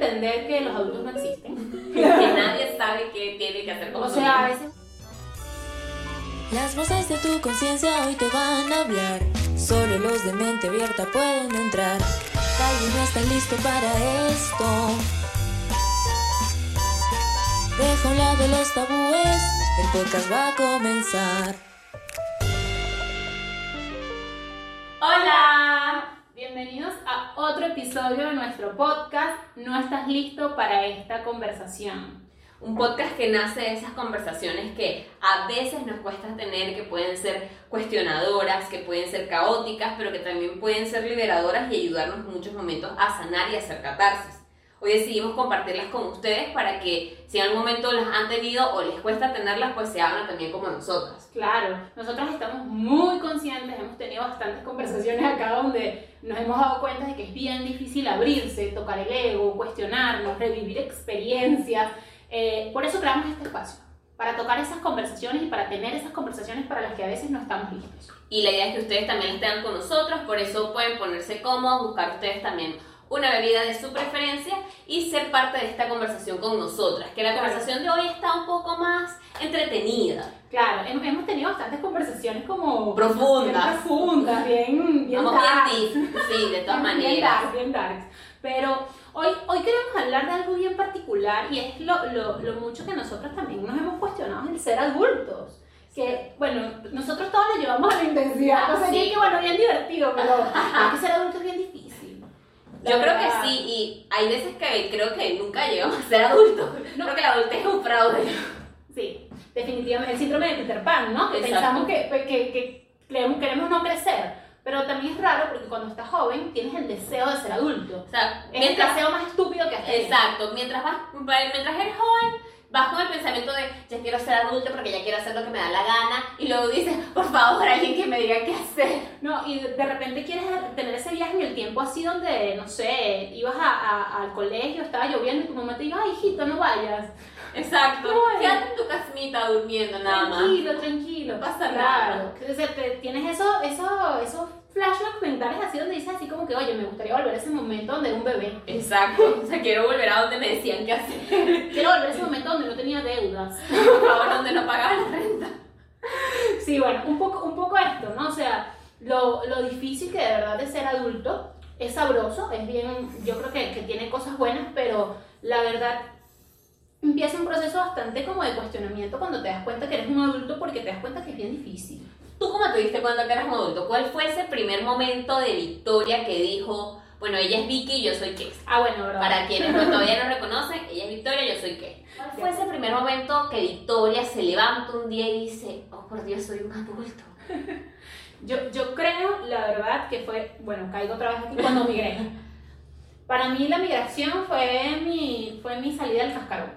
entender que los adultos no existen. que nadie sabe qué tiene que hacer con O sea, a vida. veces Las voces de tu conciencia hoy te van a hablar. Solo los de mente abierta pueden entrar. Tal vez no estás listo para esto. Deja a un lado los tabúes. El podcast va a comenzar. Otro episodio de nuestro podcast. ¿No estás listo para esta conversación? Un podcast que nace de esas conversaciones que a veces nos cuesta tener, que pueden ser cuestionadoras, que pueden ser caóticas, pero que también pueden ser liberadoras y ayudarnos en muchos momentos a sanar y a hacer catarsis. Hoy decidimos compartirlas con ustedes para que si en algún momento las han tenido o les cuesta tenerlas, pues se abran también como nosotras. Claro, nosotros estamos muy conscientes, hemos tenido bastantes conversaciones acá donde nos hemos dado cuenta de que es bien difícil abrirse, tocar el ego, cuestionarnos, revivir experiencias. Eh, por eso creamos este espacio, para tocar esas conversaciones y para tener esas conversaciones para las que a veces no estamos listos. Y la idea es que ustedes también estén con nosotros, por eso pueden ponerse cómodos, buscar ustedes también una bebida de su preferencia y ser parte de esta conversación con nosotras. Que la conversación de hoy está un poco más entretenida. Claro, hem- hemos tenido bastantes conversaciones como... Profundas. Bien profundas, bien... bien Vamos dark. bien deep, sí, de todas Bien maneras. dark, bien dark. Pero hoy, hoy queremos hablar de algo bien particular y es lo, lo, lo mucho que nosotros también nos hemos cuestionado el ser adultos. Que, bueno, nosotros todos lo llevamos a la intensidad. O sea, sí. que, bueno, bien divertido, pero es que ser adulto es bien difícil. La Yo creo que sí, y hay veces que creo que nunca llegamos a ser adultos. Creo que la adultez es un fraude. Sí, definitivamente. El síndrome de Peter Pan, ¿no? Que Exacto. pensamos que, que, que creemos- queremos no crecer. Pero también es raro porque cuando estás joven tienes el deseo de ser adulto. O sea, Es el mientras, deseo más estúpido que has tenido. exacto, mientras, vas, mientras eres joven, vas con el pensamiento de ya quiero ser adulto porque ya quiero hacer lo que me da la gana, y luego dices, por favor, alguien que me diga qué hacer. No, y de repente quieres tener ese viaje en el tiempo así donde, no sé, ibas a, a- al colegio, estaba lloviendo y tu mamá te diga, ay, hijito, no vayas. Exacto, Ay. quédate en tu casmita durmiendo nada más. tranquilo, tranquilo. No pasa claro. nada. O sea, te- tienes eso, eso, esos flashbacks mentales así donde dices así como que, oye, me gustaría volver a ese momento donde era un bebé. Exacto, o sea, quiero volver a donde me decían qué hacer, Quiero volver a ese momento donde no tenía deudas. por favor, donde no pagaba la renta. Sí, bueno, un poco, un poco esto, ¿no? O sea, lo, lo difícil que de verdad es ser adulto es sabroso, es bien, yo creo que, que tiene cosas buenas, pero la verdad empieza un proceso bastante como de cuestionamiento cuando te das cuenta que eres un adulto porque te das cuenta que es bien difícil. ¿Tú cómo te diste cuenta que eras un adulto? ¿Cuál fue ese primer momento de Victoria que dijo, bueno, ella es Vicky y yo soy Kex? Ah, bueno, ¿verdad? Para quienes no- todavía no reconocen, ella es Victoria, yo soy Kex. ¿Cuál fue ese primer momento que Victoria se levanta un día y dice, oh por Dios, soy un adulto? Yo, yo creo, la verdad, que fue, bueno, caigo otra vez aquí cuando migré. Para mí la migración fue mi, fue mi salida del cascarón.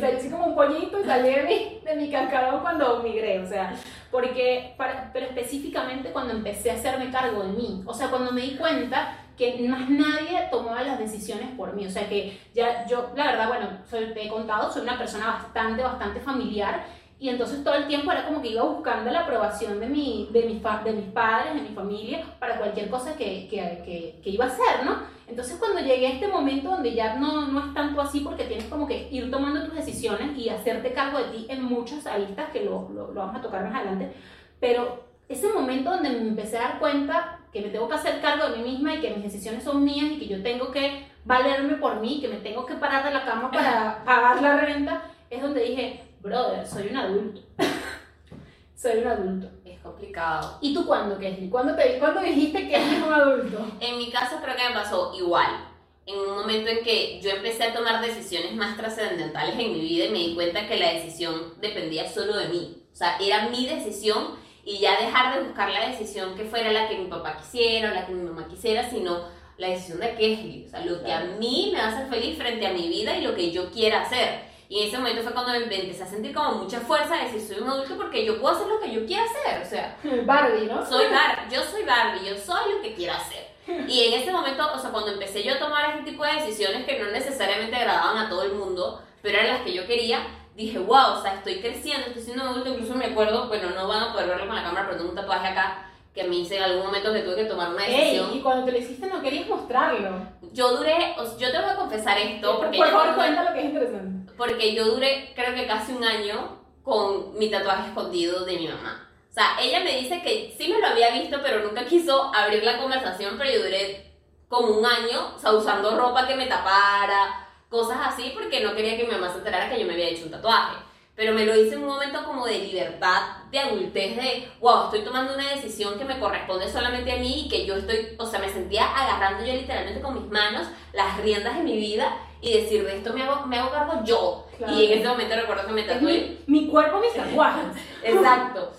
Salí como un pollito y salí de mi, de mi cascarón cuando migré, o sea, porque, para- pero específicamente cuando empecé a hacerme cargo de mí, o sea, cuando me di cuenta que más nadie tomaba las decisiones por mí, o sea, que ya yo, la verdad, bueno, soy, te he contado, soy una persona bastante, bastante familiar y entonces todo el tiempo era como que iba buscando la aprobación de, mi, de, mis, fa- de mis padres, de mi familia, para cualquier cosa que, que, que, que iba a hacer, ¿no? Entonces cuando llegué a este momento donde ya no, no es tanto así porque tienes como que ir tomando tus decisiones y hacerte cargo de ti en muchas aristas que lo, lo, lo vamos a tocar más adelante, pero ese momento donde me empecé a dar cuenta que me tengo que hacer cargo de mí misma y que mis decisiones son mías y que yo tengo que valerme por mí, que me tengo que parar de la cama para pagar la renta, es donde dije, brother, soy un adulto. soy un adulto. Es complicado. ¿Y tú cuándo, Keslie? ¿Cuándo, te, ¿Cuándo dijiste que eres un adulto? En mi caso creo que me pasó igual. En un momento en que yo empecé a tomar decisiones más trascendentales en mi vida y me di cuenta que la decisión dependía solo de mí. O sea, era mi decisión y ya dejar de buscar la decisión que fuera la que mi papá quisiera o la que mi mamá quisiera, sino la decisión de Keslie. O sea, lo que a mí me hacer feliz frente a mi vida y lo que yo quiera hacer. Y en ese momento fue cuando me empecé a sentir como mucha fuerza de decir, soy un adulto porque yo puedo hacer lo que yo quiera hacer. O sea, Barbie, ¿no? soy Barbie, yo soy Barbie, yo soy lo que quiero hacer. Y en ese momento, o sea, cuando empecé yo a tomar este tipo de decisiones que no necesariamente agradaban a todo el mundo, pero eran las que yo quería, dije, wow, o sea, estoy creciendo, estoy siendo adulto, incluso me acuerdo, bueno, no van a poder verlo con la cámara, pero tengo un tatuaje acá que me hice en algún momento que tuve que tomar una Ey, decisión. y cuando te lo hiciste no querías mostrarlo. Yo duré, o sea, yo te voy a confesar esto porque Por favor, cuenta lo que es interesante. porque yo duré creo que casi un año con mi tatuaje escondido de mi mamá. O sea, ella me dice que sí me lo había visto, pero nunca quiso abrir la conversación, pero yo duré como un año, o sea, usando ropa que me tapara, cosas así, porque no quería que mi mamá se enterara que yo me había hecho un tatuaje. Pero me lo hice en un momento como de libertad, de adultez, de, wow, estoy tomando una decisión que me corresponde solamente a mí y que yo estoy, o sea, me sentía agarrando yo literalmente con mis manos las riendas de mi vida y decir, de esto me hago, me hago cargo yo. Claro. Y en ese momento recuerdo que me tatué. mi, mi cuerpo, mis tatuajes. Exacto.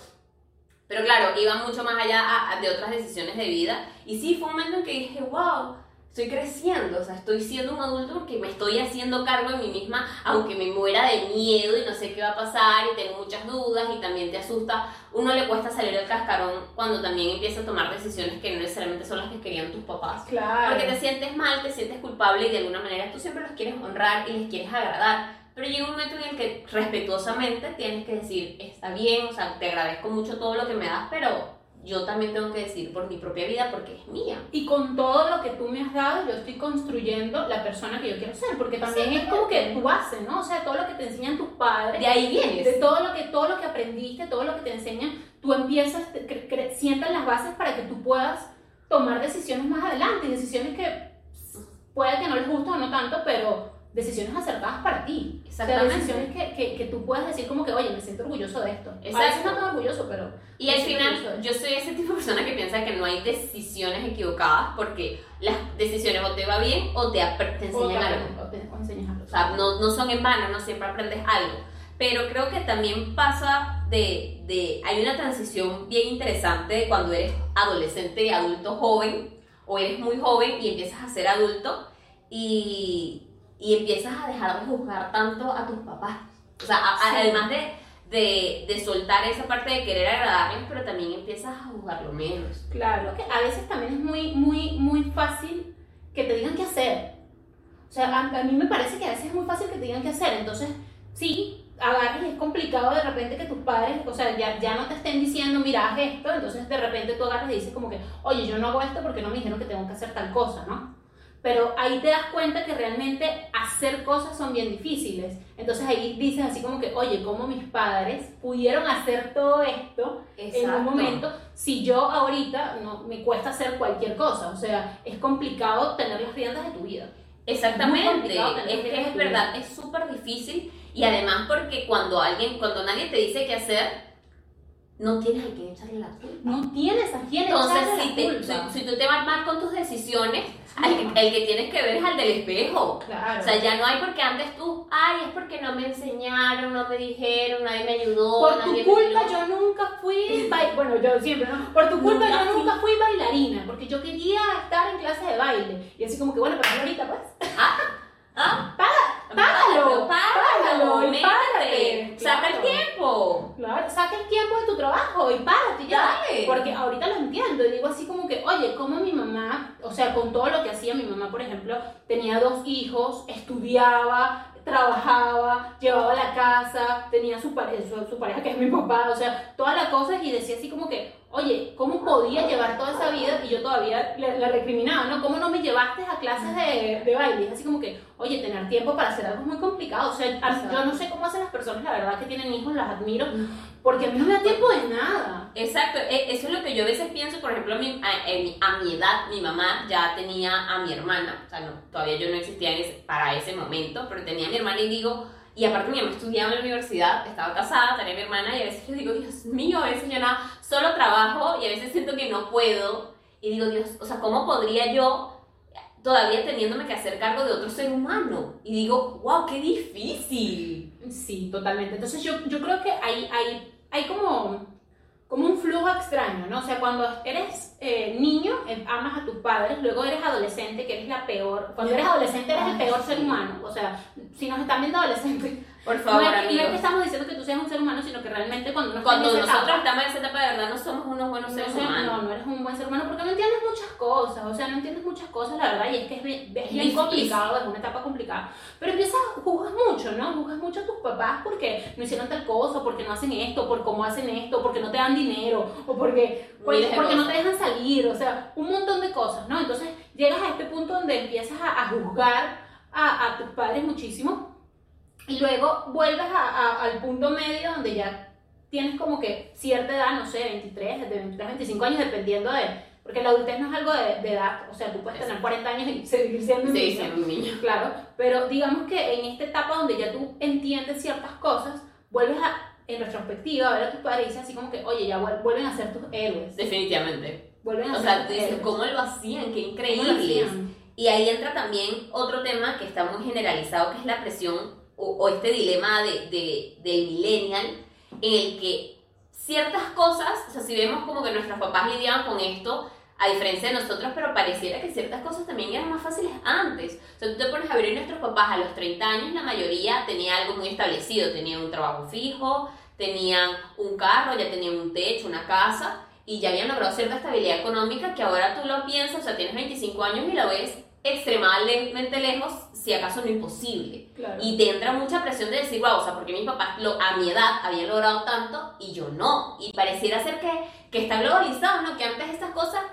Pero claro, iba mucho más allá a- a- de otras decisiones de vida. Y sí, fue un momento en que dije, wow, estoy creciendo, o sea, estoy siendo un adulto porque me estoy haciendo cargo de mí misma, aunque me muera de miedo y no sé qué va a pasar y tengo muchas dudas y también te asusta. Uno le cuesta salir del cascarón cuando también empieza a tomar decisiones que no necesariamente son las que querían tus papás. Claro. Porque te sientes mal, te sientes culpable y de alguna manera tú siempre los quieres honrar y les quieres agradar. Pero llega un momento en el que respetuosamente tienes que decir, está bien, o sea, te agradezco mucho todo lo que me das, pero yo también tengo que decir por mi propia vida porque es mía. Y con todo lo que tú me has dado, yo estoy construyendo la persona que yo quiero ser, porque también es como que tú haces, ¿no? O sea, todo lo que te enseñan tus padres, De ahí vienes. de todo lo que todo lo que aprendiste, todo lo que te enseñan, tú empiezas, te- cre- cre- sientas las bases para que tú puedas tomar decisiones más adelante, decisiones que puede que no les gusten o no tanto, pero decisiones acertadas para ti. O sea, Exactamente. decisiones que, que, que tú puedas decir como que, oye, me siento orgulloso de esto. A veces Exacto. no tan orgulloso, pero... Y al final, yo soy ese tipo de persona que piensa que no hay decisiones equivocadas porque las decisiones o te va bien o te, te O te enseñan algo. o te- o enseñas algo. O sea, no, no son en vano, no siempre aprendes algo. Pero creo que también pasa de, de... Hay una transición bien interesante de cuando eres adolescente, adulto, joven, o eres muy joven y empiezas a ser adulto y, y empiezas a dejar de juzgar tanto a tus papás. O sea, a- Sí. además de, de, de soltar esa parte de querer agradarles, pero también empiezas a juzgarlo menos. Claro, que a veces también es muy, muy, muy fácil que te digan qué hacer. O sea, a, a mí me parece que a veces es muy fácil que te digan qué hacer. Entonces, sí, agarras y es complicado de repente que tus padres, o sea, ya, ya no te estén diciendo, mira, haz esto. Entonces, de repente tú agarras y dices como que, oye, yo no hago esto porque no me dijeron que tengo que hacer tal cosa, ¿no? Pero ahí te das cuenta que realmente hacer cosas son bien difíciles. Entonces ahí dices así como que, oye, ¿cómo mis padres pudieron hacer todo esto en un momento, si yo ahorita no me cuesta hacer cualquier cosa, o sea, es complicado tener las riendas de tu vida. Exactamente, es que es verdad, es súper difícil. Y además porque cuando alguien, cuando nadie te dice qué hacer, no tienes a quién echarle la culpa. No tienes a quién Entonces, echarle si, la te- culpa. si, si tú te vas mal con tus decisiones, al que- el que tienes que ver es al del espejo. Claro. O sea, ya no hay porque antes tú, ay, es porque no me enseñaron, no me dijeron, nadie me ayudó. por nadie tu culpa yo nunca fui, bueno, yo siempre, ¿no? Por tu culpa Nunca yo nunca fui bailarina, porque yo quería estar en clase de baile. Y así como que, bueno, pero ahorita, pues. Ah, Págalo, págalo, y métete, párate, saca el tiempo. Claro, saca el tiempo de tu trabajo y párate ya. Dale. Porque ahorita lo entiendo y digo así como que, oye, como mi mamá, o sea, con todo lo que hacía mi mamá, por ejemplo, tenía dos hijos, estudiaba, trabajaba, llevaba la casa, tenía su, pare- su, su pareja que es mi papá, o sea, todas las cosas y decía así como que, oye, ¿cómo podía llevar toda esa vida? Y yo todavía le, le recriminaba, ¿no? ¿Cómo no me llevaste a clases de, de baile? Es así como que, oye, tener tiempo para hacer algo es muy complicado, o sea, yo no sé cómo hacen las personas, la verdad, que tienen hijos, las admiro, porque a mí no me da tiempo de nada. Exacto, e- eso es lo que yo a veces pienso, por ejemplo, a mi, a, a mi edad, mi mamá ya tenía a mi hermana, o sea, no, todavía yo no existía en ese- para ese momento, pero tenía a mi hermana y digo, y aparte mi mamá estudiaba en la universidad, estaba casada, tenía a mi hermana y a veces yo digo, Dios mío, a veces yo nada, solo trabajo y a veces siento que no puedo y digo, Dios, o sea, ¿cómo podría yo todavía teniéndome que hacer cargo de otro ser humano? Y digo, wow, qué difícil. Sí, totalmente. Entonces yo, yo creo que hay, hay, hay como, como un flujo extraño, ¿no? O sea, cuando eres eh, niño, eh, amas a tus padres, luego eres adolescente, que eres la peor. Cuando eres adolescente eres el peor ser humano. O sea, si nos están viendo adolescentes, Por no favor, es, que, no es que estamos diciendo que tú seas un ser humano, sino que realmente cuando está Cuando nosotros etapa, estamos en esa etapa, de verdad no somos unos buenos no, seres sé, humanos. no, no eres un buen ser humano porque no entiendes muchas cosas, o sea, no entiendes muchas cosas, la verdad, y es que es bien, es bien complicado, es una etapa complicada. Pero empiezas, juzgas mucho, ¿no? Juzgas mucho a tus papás porque no hicieron tal cosa, porque no hacen esto, por cómo hacen esto, porque no te dan dinero, o porque, porque, porque no te dejan salir, o sea, un montón de cosas, ¿no? Entonces llegas a este punto donde empiezas a, a juzgar a, a, tus padres muchísimo y luego vuelves a- al punto medio donde ya tienes como que cierta edad, no sé, 23, de 23, 25 años, dependiendo de... Porque la adultez no es algo de, de edad, o sea, tú puedes tener 40 años y seguir siendo un Sí, niño. sí, un niño. Claro, pero digamos que en esta etapa donde ya tú entiendes ciertas cosas, vuelves a, en retrospectiva, a ver a tus padres y dices así como que, oye, ya vuel- vuelven a ser tus héroes. Definitivamente. Vuelven a O sea, dices. ¿cómo lo hacían? Qué ¿Cómo lo increíbles. hacían? Y ahí entra también otro tema que está muy generalizado, que es la presión o, o este dilema de, de- del millennial, en el que ciertas cosas, o sea, si vemos como que nuestros papás lidiaban con esto, a diferencia de nosotros, pero pareciera que ciertas cosas también eran más fáciles antes. O sea, tú te pones a ver y nuestros papás a los 30 años, la mayoría tenía algo muy establecido, tenían un trabajo fijo, tenían un carro, ya tenían un techo, una casa, y ya habían logrado cierta estabilidad económica que ahora tú lo piensas, o sea, tienes 25 años y lo ves extremadamente lejos, si acaso no imposible. Claro. Y te entra mucha presión de decir, wow, o sea, porque mis papás lo, a mi edad habían logrado tanto y yo no. Y pareciera ser que, que está globalizado, ¿no? Que antes estas cosas,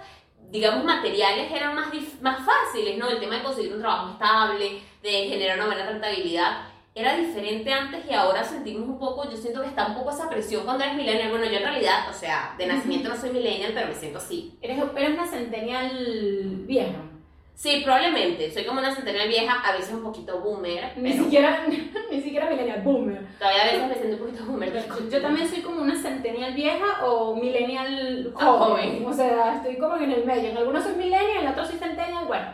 digamos, materiales eran más, más fáciles, ¿no? El tema de conseguir un trabajo estable, de generar una buena rentabilidad. Era diferente antes y ahora sentimos un poco, yo siento que está un poco esa presión cuando eres millennial. Bueno, yo en realidad, o sea, de nacimiento no soy millennial, pero me siento así. Eres, eres una centennial vieja. Sí, probablemente. Soy como una centennial vieja, a veces un poquito boomer, Ni pero siquiera, ni siquiera millennial boomer. todavía a veces me siento un poquito boomer. Yo, yo también soy como una centennial vieja o millennial Ah, joven. joven. O sea, estoy como en el medio. En algunos soy millennial, en otros soy centennial. Bueno,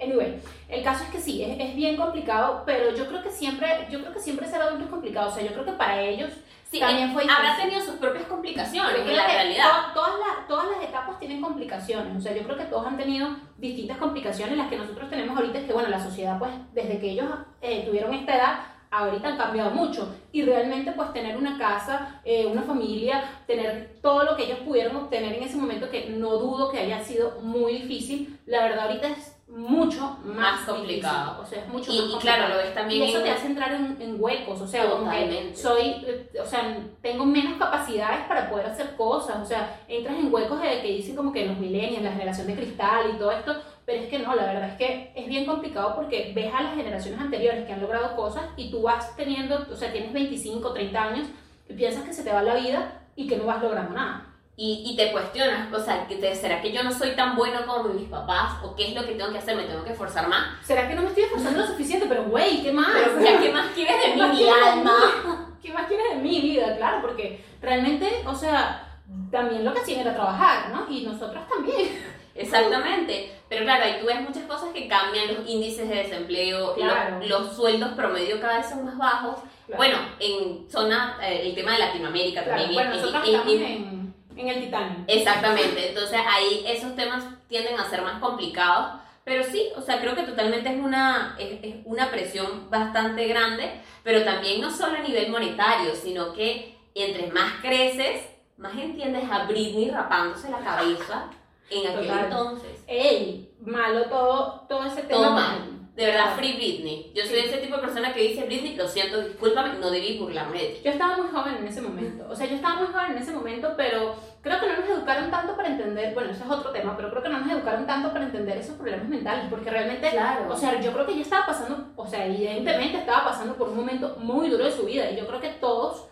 anyway, el caso es que sí, es, es bien complicado, pero yo creo que siempre, yo creo que siempre ser adulto es complicado. O sea, yo creo que para ellos Sí, también eh, fue habrá difícil. tenido sus propias complicaciones en la que realidad. to- todas, las, todas las etapas tienen complicaciones. O sea, yo creo que todos han tenido distintas complicaciones. Las que nosotros tenemos ahorita es que, bueno, la sociedad, pues, desde que ellos eh, tuvieron esta edad, ahorita han cambiado mucho. Y realmente, pues, tener una casa, eh, una familia, tener todo lo que ellos pudieron obtener en ese momento, que no dudo que haya sido muy difícil, la verdad, ahorita es mucho más, Más complicado. O sea, es mucho Y, más y complicado. claro, lo ves también Y eso te hace entrar en, en huecos, o sea, Totalmente. soy, eh, o sea, tengo menos capacidades para poder hacer cosas, o sea, entras en huecos de que dicen como que los millennials, la generación de cristal y todo esto, pero es que no, la verdad es que es bien complicado porque ves a las generaciones anteriores que han logrado cosas y tú vas teniendo, o sea, tienes 25, 30 años y piensas que se te va la vida y que no vas logrando nada. Y, y te cuestionas, o sea, que te- ¿será que yo no soy tan bueno como mis papás? ¿O qué es lo que tengo que hacer? ¿Me tengo que esforzar más? ¿Será que no me estoy esforzando lo suficiente? Pero güey, ¿qué más? Pero ya, ¿qué más quieres de mí, ¿Qué más mi alma? ¿Qué más quieres de mi vida? Claro, porque realmente, o sea, también lo que hacían era trabajar, ¿no? Y nosotros también. Exactamente. Pero claro, ahí tú ves muchas cosas que cambian, los índices de desempleo, Claro. los, los sueldos promedio cada vez son más bajos. Claro. Bueno, en zona, eh, el tema de Latinoamérica Claro, también. bueno, en- en, el Titanic. Exactamente, entonces ahí esos temas tienden a ser más complicados, pero sí, o sea, creo que totalmente es una, es, es una presión bastante grande, pero también no solo a nivel monetario, sino que entre más creces, más entiendes a Britney rapándose la cabeza en aquel Total. entonces. Ey, malo todo, todo ese tema. Todo mal. De verdad, free Britney. Yo soy ese tipo de persona que dice, Britney, lo siento, discúlpame, no debí burlarme de ti. Yo estaba muy joven en ese momento, o sea, yo estaba muy joven en ese momento, pero creo que no nos educaron tanto para entender, bueno, ese es otro tema, pero creo que no nos educaron tanto para entender esos problemas mentales, porque realmente, Claro. o sea, yo creo que ella estaba pasando, o sea, evidentemente estaba pasando por un momento muy duro de su vida, y yo creo que todos,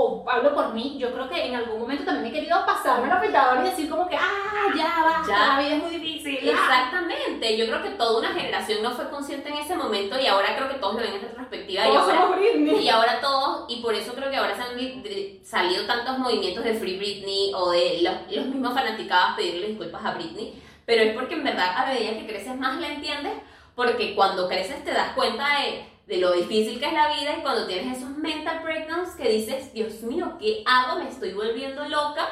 o hablo por mí, yo creo que en algún momento también he querido pasarme la afeitadora y decir como que, ah, ya va, Ya. la vida es muy difícil. ah". Exactamente, yo creo que toda una generación no fue consciente en ese momento y ahora creo que todos lo ven en retrospectiva y ahora, somos Britney. y ahora todos, y por eso creo que ahora se han salido tantos movimientos de Free Britney o de los, los mismos fanaticados pedirle disculpas a Britney, pero es porque en verdad a medida que creces más la entiendes, porque cuando creces te das cuenta de, de lo difícil que es la vida y cuando tienes esos mental breakdowns que dices, Dios mío, ¿qué hago? Me estoy volviendo loca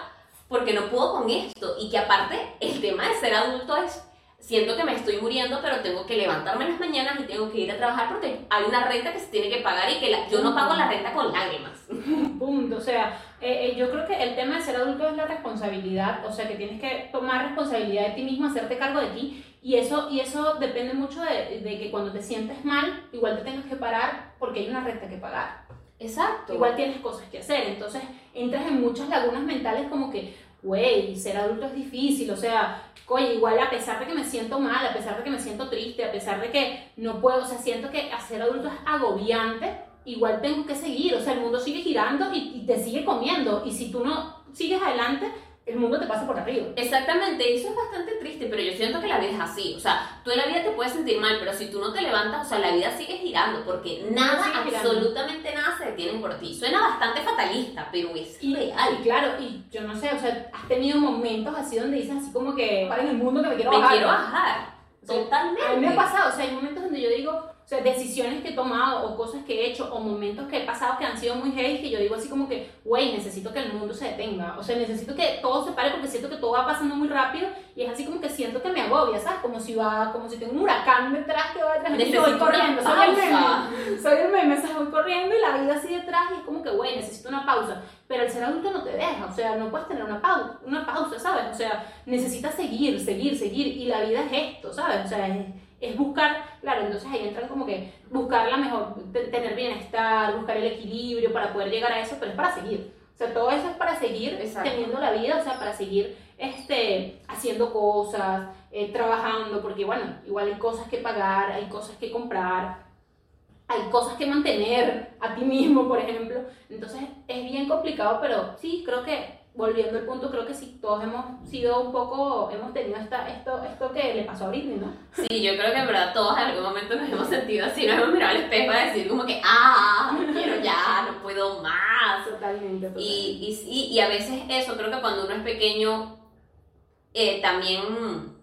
porque no puedo con esto. Y que aparte el tema de ser adulto es, siento que me estoy muriendo, pero tengo que levantarme en las mañanas y tengo que ir a trabajar porque hay una renta que se tiene que pagar y que la- yo no pago la renta con lágrimas. Punto. O sea, eh, eh, yo creo que el tema de ser adulto es la responsabilidad. O sea, que tienes que tomar responsabilidad de ti mismo, hacerte cargo de ti. Y eso, y eso depende mucho de, de que cuando te sientes mal, igual te tengas que parar porque hay una renta que pagar. Exacto. Igual tienes cosas que hacer. Entonces entras en muchas lagunas mentales como que, güey, ser adulto es difícil, o sea, oye, igual a pesar de que me siento mal, a pesar de que me siento triste, a pesar de que no puedo, o sea, siento que ser adulto es agobiante, igual tengo que seguir, o sea, el mundo sigue girando y, y te sigue comiendo, y si tú no sigues adelante, el mundo te pasa por arriba. Exactamente, eso es bastante triste, pero yo siento que la vida es así. O sea, tú en la vida te puedes sentir mal, pero si tú no te levantas, o sea, la vida sigue girando, porque nada, Sigue girando. absolutamente nada se detiene por ti. Suena bastante fatalista, pero es Y, real. y claro, y yo no sé, o sea, has tenido momentos así donde dices así como que, para en el mundo que me quiero Me bajar. quiero bajar. Totalmente. A mí me ha pasado, o sea, hay momentos donde yo digo, o sea, decisiones que he tomado o cosas que he hecho o momentos que he pasado que han sido muy heavy que yo digo así como que, güey, necesito que el mundo se detenga, o sea, necesito que todo se pare porque siento que todo va pasando muy rápido y es así como que siento que me agobia, ¿sabes? Como si va, como si tengo un huracán detrás que va detrás de mí voy corriendo, soy el meme, soy el meme, o sea, voy corriendo y la vida así detrás y es como que, güey, necesito una pausa, pero el ser adulto no te deja, o sea, no puedes tener una pausa, una pausa, ¿sabes? O sea, necesitas seguir, seguir, seguir y la vida es esto, ¿sabes? O sea, es, es buscar, claro, entonces ahí entran como que buscar la mejor, te- tener bienestar, buscar el equilibrio para poder llegar a eso, pero es para seguir. O sea, todo eso es para seguir Exacto. teniendo la vida, o sea, para seguir este, haciendo cosas, eh, trabajando, porque bueno, igual hay cosas que pagar, hay cosas que comprar, hay cosas que mantener a ti mismo, por ejemplo. Entonces es bien complicado, pero sí, creo que volviendo al punto, creo que sí, todos hemos sido un poco, hemos tenido esta, esto, esto que le pasó a Britney, ¿no? Sí, yo creo que en verdad todos en algún momento nos hemos sentido así, nos hemos mirado al espejo a decir como que, ah, no quiero ya, no puedo más. Totalmente. totalmente. Y, y, y a veces eso, creo que cuando uno es pequeño, eh, también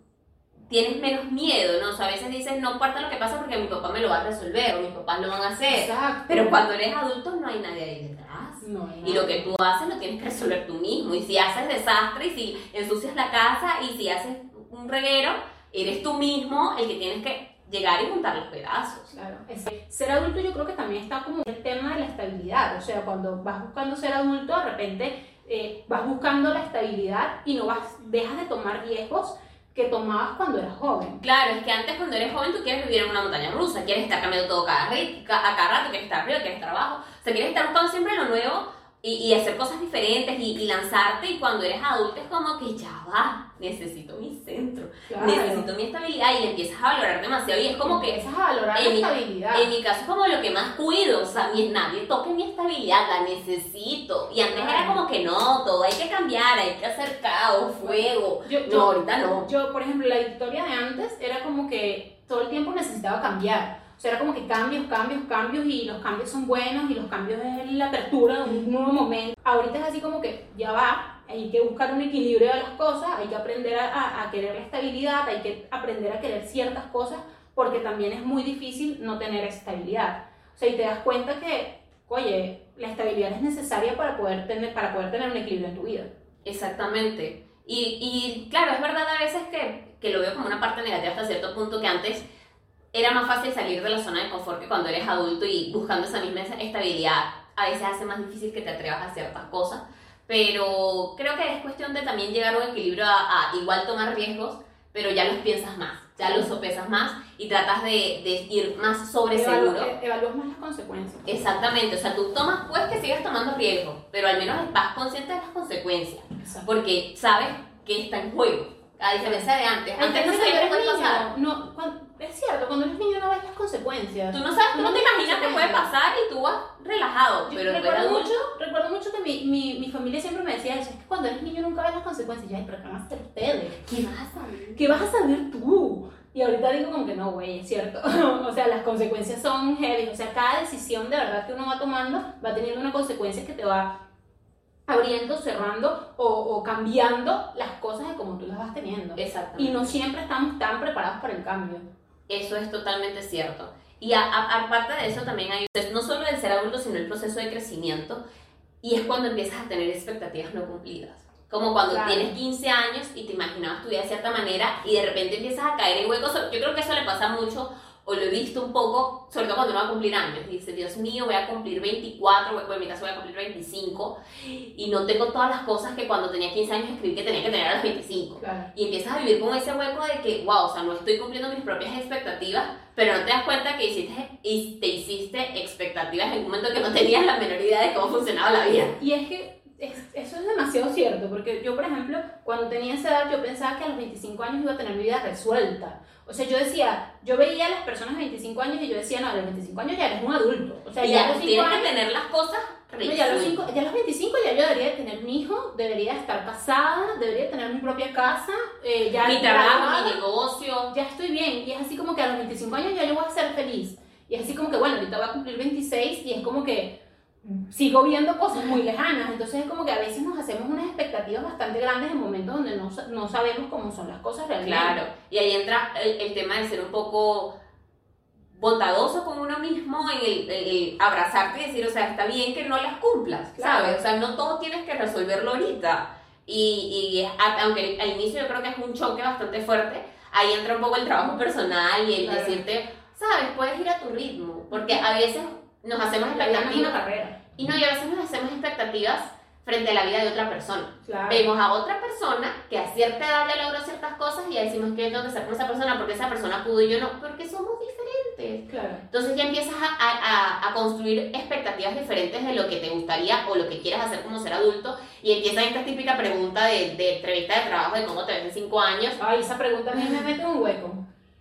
tienes menos miedo, ¿no? O sea, a veces dices, no importa lo que pasa porque mi papá me lo va a resolver o mis papás lo van a hacer. Exacto. Pero cuando eres adulto no hay nadie ahí detrás. No, hay Y lo que tú haces lo tienes que resolver tú mismo. Y si haces desastre, y si ensucias la casa, y si haces un reguero, eres tú mismo el que tienes que llegar y juntar los pedazos. Claro, es- ser adulto yo creo que también está como el tema de la estabilidad, o sea, cuando vas buscando ser adulto, de repente eh, vas buscando la estabilidad y no vas, dejas de tomar riesgos que tomabas cuando eras joven. Claro, es que antes cuando eres joven tú quieres vivir en una montaña rusa, quieres estar cambiando todo cada, a cada rato, quieres estar arriba, quieres estar abajo, o sea, quieres estar buscando siempre lo nuevo y, y hacer cosas diferentes y, y lanzarte y cuando eres adulto es como que ya va, necesito mi centro, Claro. necesito mi estabilidad y le empiezas a valorar demasiado y es como que empiezas a valorar en mi- estabilidad. En mi caso es como lo que más cuido, o sea, mi, nadie toque mi estabilidad, la necesito. Y antes era como que no, todo hay que cambiar, hay que hacer caos, fuego. Yo- no, yo- ahorita no. Yo, por ejemplo, la historia de antes era como que todo el tiempo necesitaba cambiar. O sea, era como que cambios, cambios, cambios y los cambios son buenos y los cambios es la apertura de un nuevo momento. Ahorita es así como que ya va, hay que buscar un equilibrio de las cosas, hay que aprender a, a- a querer la estabilidad, hay que aprender a querer ciertas cosas porque también es muy difícil no tener estabilidad. O sea, y te das cuenta que, oye, la estabilidad es necesaria para poder tener, para poder tener un equilibrio en tu vida. Exactamente. Y, y claro, es verdad a veces que, que lo veo como una parte negativa hasta cierto punto que antes era más fácil salir de la zona de confort que cuando eres adulto y buscando esa misma estabilidad a veces hace más difícil que te atrevas a ciertas cosas. Pero creo que es cuestión de también llegar a un equilibrio a, a igual tomar riesgos, pero ya los piensas más, ya los sopesas más y tratas de, de ir más sobre seguro. e- evalúas más las consecuencias. Exactamente, o sea, tú tomas, puedes que sigas tomando riesgos, pero al menos vas consciente de las consecuencias, Exacto. porque sabes que está en juego, a diferencia de antes. Antes no sabías qué pasar. No, cuan- es cierto, cuando eres niño no ves las consecuencias. Tú no sabes, tú no te imaginas qué puede pasar y tú vas relajado, Yo pero recuerdo, adulto. mucho, recuerdo mucho que mi, mi, mi familia siempre me decía eso, es que cuando eres niño nunca ves las consecuencias. Y yo, ay, pero ¿qué van a hacer ustedes? ¿Qué vas a saber? ¿Qué vas a saber tú? Y ahorita digo como que no, güey, es cierto. o sea, las consecuencias son heavy. O sea, cada decisión de verdad que uno va tomando va teniendo una consecuencia que te va abriendo, cerrando o, o cambiando las cosas de como tú las vas teniendo. Exactamente. Y no siempre estamos tan preparados para el cambio. Eso es totalmente cierto. Y aparte de eso también hay, es no solo el ser adulto, sino el proceso de crecimiento. Y es cuando empiezas a tener expectativas no cumplidas. Como cuando Claro. tienes 15 años y te imaginabas tu vida de cierta manera y de repente empiezas a caer en huecos. Yo creo que eso le pasa mucho, o lo he visto un poco, sobre todo cuando uno va a cumplir años. Y dice, Dios mío, voy a cumplir 24, bueno, en mi caso voy a cumplir 25 y no tengo todas las cosas que cuando tenía 15 años escribí que tenía que tener a los 25. Claro. Y empiezas a vivir con ese hueco de que, wow, o sea, no estoy cumpliendo mis propias expectativas, pero no te das cuenta que hiciste, y te hiciste expectativas en un momento que no tenías la menor idea de cómo funcionaba la vida. Y es que es- eso es demasiado cierto, porque yo, por ejemplo, cuando tenía esa edad, yo pensaba que a los 25 años iba a tener mi vida resuelta. O sea, yo decía, yo veía a las personas de 25 años y yo decía, no, a los 25 años ya eres un adulto. O sea, Y ya, ya los 5 tienes años... que tener las cosas no, ya, a los cinco- ya a los 25 ya yo debería de tener un hijo, debería de estar casada, debería de tener mi propia casa, eh, ya mi trabajo, mi negocio. ya estoy bien. Y es así como que a los 25 años ya yo voy a ser feliz. Y es así como que, bueno, ahorita voy a cumplir 26 y es como que sigo viendo cosas muy lejanas. Entonces es como que a veces nos hacemos unas expectativas bastante grandes en momentos donde no, no sabemos cómo son las cosas realmente. Claro, y ahí entra el, el tema de ser un poco bondadoso con uno mismo, en el, el- el abrazarte y decir, o sea, está bien que no las cumplas, Claro. ¿sabes? O sea, no todo tienes que resolverlo ahorita. Y, y es- aunque al inicio yo creo que es un choque bastante fuerte, ahí entra un poco el trabajo personal y el Claro. decirte, ¿sabes? Puedes ir a tu ritmo, porque a veces nos hacemos La expectativas carrera. y no, y a veces nos hacemos expectativas frente a la vida de otra persona. Claro. Vemos a otra persona que a cierta edad ya logró ciertas cosas y ya decimos que yo tengo que ser con esa persona porque esa persona pudo y yo no, porque somos diferentes. Claro. Entonces ya empiezas a, a- a- construir expectativas diferentes de lo que te gustaría o lo que quieres hacer como ser adulto y empieza esta típica pregunta de, de entrevista de trabajo de cómo te ves en cinco años Ay, esa pregunta a mí me mete un hueco.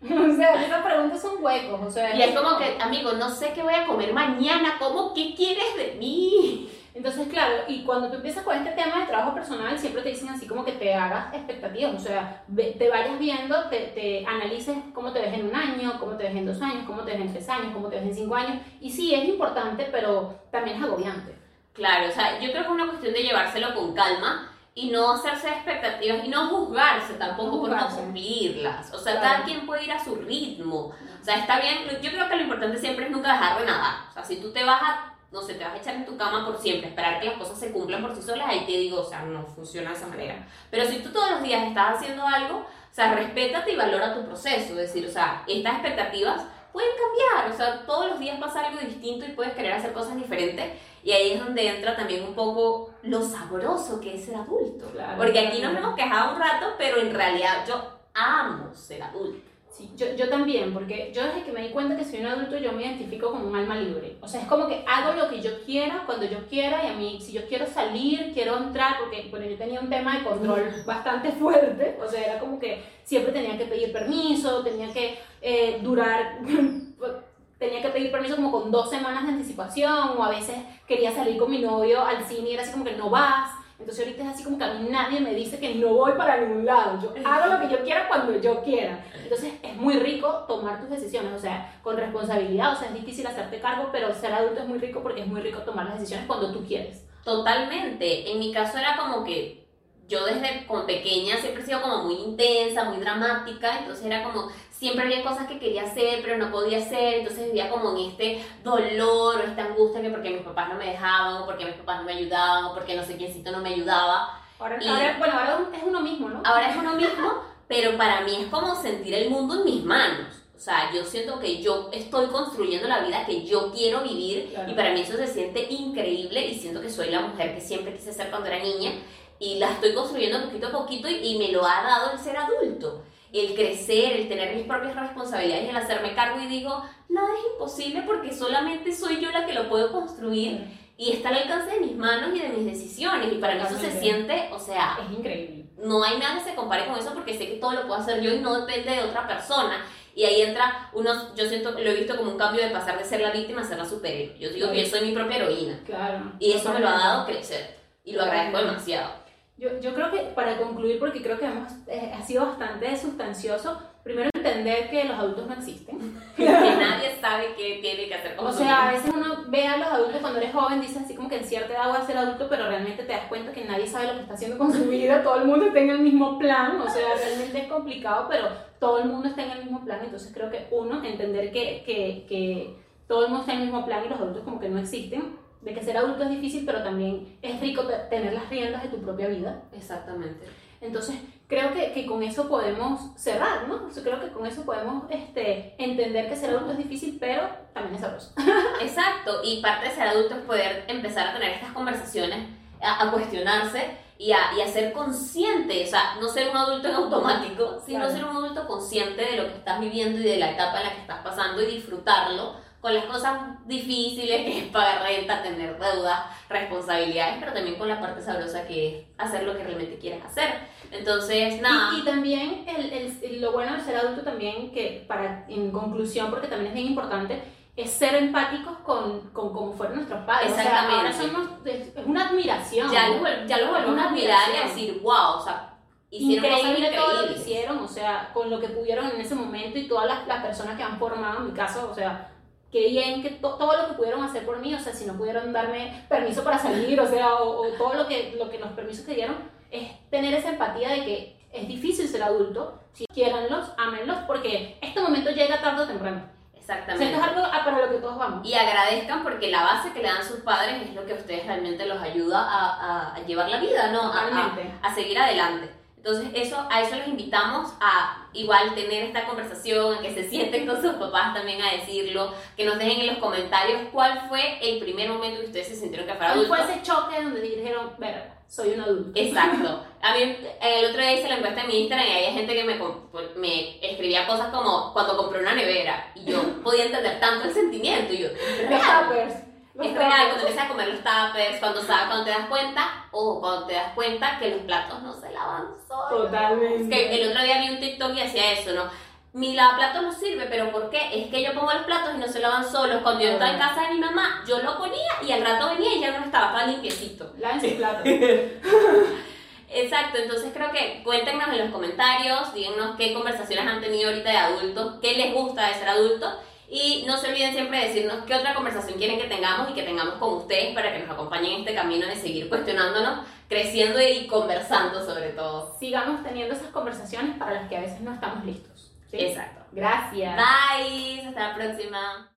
O sea, esas preguntas son huecos. O sea, y es como que, amigo, no sé qué voy a comer mañana, ¿cómo? ¿Qué quieres de mí? Entonces, claro, y cuando tú empiezas con este tema de trabajo personal, siempre te dicen así como que te hagas expectativas, o sea, te vayas viendo, te, te analices cómo te ves en un año, cómo te ves en dos años, cómo te ves en tres años, cómo te ves en cinco años. Y sí, es importante, pero también es agobiante. Claro, o sea, yo creo que es una cuestión de llevárselo con calma y no hacerse expectativas y no juzgarse tampoco No por no cumplirlas. O sea, Claro. cada quien puede ir a su ritmo. O sea, está bien, yo creo que lo importante siempre es nunca dejar de nadar. O sea, si tú te vas a, no sé, te vas a echar en tu cama por siempre, esperar que las cosas se cumplan por sí solas, ahí te digo, o sea, no funciona de esa manera. Pero si tú todos los días estás haciendo algo, o sea, respétate y valora tu proceso. Es decir, o sea, estas expectativas pueden cambiar. O sea, todos los días pasa algo distinto y puedes querer hacer cosas diferentes. Y ahí es donde entra también un poco lo sabroso que es ser adulto. Claro. Porque aquí nos hemos quejado un rato, pero en realidad yo amo ser adulto. Sí, yo, yo también, porque yo desde que me di cuenta que soy un adulto, yo me identifico como un alma libre. O sea, es como que hago lo que yo quiera, cuando yo quiera, y a mí, si yo quiero salir, quiero entrar, porque bueno, yo tenía un tema de control bastante fuerte, o sea, era como que siempre tenía que pedir permiso, tenía que eh, durar, tenía que pedir permiso como con dos semanas de anticipación, o a veces quería salir con mi novio al cine y era así como que no vas. Entonces ahorita es así como que a mí nadie me dice que no voy para ningún lado. Yo hago lo que yo quiera cuando yo quiera. Entonces es muy rico tomar tus decisiones, o sea, con responsabilidad, o sea, es difícil hacerte cargo, pero ser adulto es muy rico porque es muy rico tomar las decisiones cuando tú quieres. Totalmente. En mi caso era como que yo desde con pequeña siempre he sido como muy intensa, muy dramática, entonces era como siempre había cosas que quería hacer pero no podía hacer, entonces vivía como en este dolor o esta angustia que porque mis papás no me dejaban o porque mis papás no me ayudaban o porque no sé quiéncito no me ayudaba. Ahora, Y- ahora- bueno, ahora es uno mismo, ¿no? Ahora es uno mismo, pero para mí es como sentir el mundo en mis manos. O sea, yo siento que yo estoy construyendo la vida que yo quiero vivir Claro. y para mí eso se siente increíble y siento que soy la mujer que siempre quise ser cuando era niña y la estoy construyendo poquito a poquito y, y me lo ha dado el ser adulto. El crecer, el tener mis propias responsabilidades, el hacerme cargo y digo, nada es imposible porque solamente soy yo la que lo puedo construir y está al alcance de mis manos y de mis decisiones y para mí eso se siente, o sea, Es increíble. no hay nada que se compare con eso porque sé que todo lo puedo hacer yo y no depende de otra persona. Y ahí entra unos, yo siento lo he visto como un cambio de pasar de ser la víctima a ser la superhéroe. Yo digo que yo soy mi propia heroína. Claro. Y eso me lo ha dado crecer. Y lo agradezco demasiado. Yo, yo creo que para concluir, porque creo que hemos, eh, ha sido bastante sustancioso, primero entender que los adultos no existen. que nadie sabe qué tiene que hacer con O sea, a veces uno ve a los adultos cuando eres joven, dices así como que en cierta edad voy a ser adulto, pero realmente te das cuenta que nadie sabe lo que está haciendo con su vida, todo el mundo está en el mismo plan, o sea, realmente es complicado, pero todo el mundo está en el mismo plan, entonces creo que uno, entender que, que, que todo el mundo está en el mismo plan y los adultos como que no existen, de que ser adulto es difícil, pero también es rico te- tener las riendas de tu propia vida. Exactamente. Entonces, creo que, que con eso podemos cerrar, ¿no? O sea, creo que con eso podemos este, entender que ser adulto es difícil, pero también es sabroso. Exacto. Y parte de ser adulto es poder empezar a tener estas conversaciones, a, a cuestionarse y a, y a ser consciente. O sea, no ser un adulto en automático, sino Claro. ser un adulto consciente de lo que estás viviendo y de la etapa en la que estás pasando y disfrutarlo con las cosas difíciles que es pagar renta, tener deudas, responsabilidades, pero también con la parte sabrosa que es hacer lo que realmente quieres hacer. Entonces, nada. Y, y también el, el- lo bueno de ser adulto también, que para, en conclusión, porque también es bien importante, es ser empáticos con, con cómo fueron nuestros padres. O sea, Exactamente. ahora somos, es una admiración. ya vuel- ya los volvemos Una a mirar y a decir, wow, o sea, hicieron cosas Increíble todo lo que hicieron, o sea, con lo que pudieron en ese momento y todas las, las personas que han formado, en mi caso, o sea, qué bien que to- todo lo que pudieron hacer por mí, o sea, si no pudieron darme permiso para salir, o sea, o, o todo lo que, lo que los permisos que dieron, es tener esa empatía de que es difícil ser adulto, si quiéranlos, ámenlos, porque este momento llega tarde o temprano. O sea, Exactamente. esto es algo para lo que todos vamos. Y agradezcan porque la base que le dan sus padres es lo que a ustedes realmente los ayuda a, a- a llevar la vida, ¿no? A seguir adelante. Entonces, eso, a eso los invitamos a igual tener esta conversación, a que se sienten con sus papás también a decirlo, que nos dejen en los comentarios cuál fue el primer momento que ustedes se sintieron que fueron ¿Cuál adultos. fue ese choque donde dijeron, ver, soy un adulto? Exacto. A mí, el otro día hice la encuesta en mi Instagram y había gente que me, com- me escribía cosas como cuando compré una nevera y yo podía entender tanto el sentimiento y yo, real. Los Es cuando empiezas a comer los tuppers, cuando, sabes, cuando te das cuenta, o cuando te das cuenta que los platos no se lavan solos. Totalmente. Es que el otro día vi un TikTok y hacía eso, ¿no? Mi lavaplatos no sirve, pero ¿por qué? Es que yo pongo los platos y no se lavan solos. Cuando yo estaba en casa de mi mamá, yo lo ponía y al rato venía y ya no estaba, estaba limpiecito. Laven sus platos. Exacto, entonces creo que cuéntenos en los comentarios, díganos qué conversaciones han tenido ahorita de adultos, qué les gusta de ser adultos y no se olviden siempre de decirnos qué otra conversación quieren que tengamos y que tengamos con ustedes para que nos acompañen en este camino de seguir cuestionándonos, creciendo y conversando sobre todo. sigamos teniendo esas conversaciones para las que a veces no estamos listos. ¿sí? Exacto. Gracias. Bye, hasta la próxima.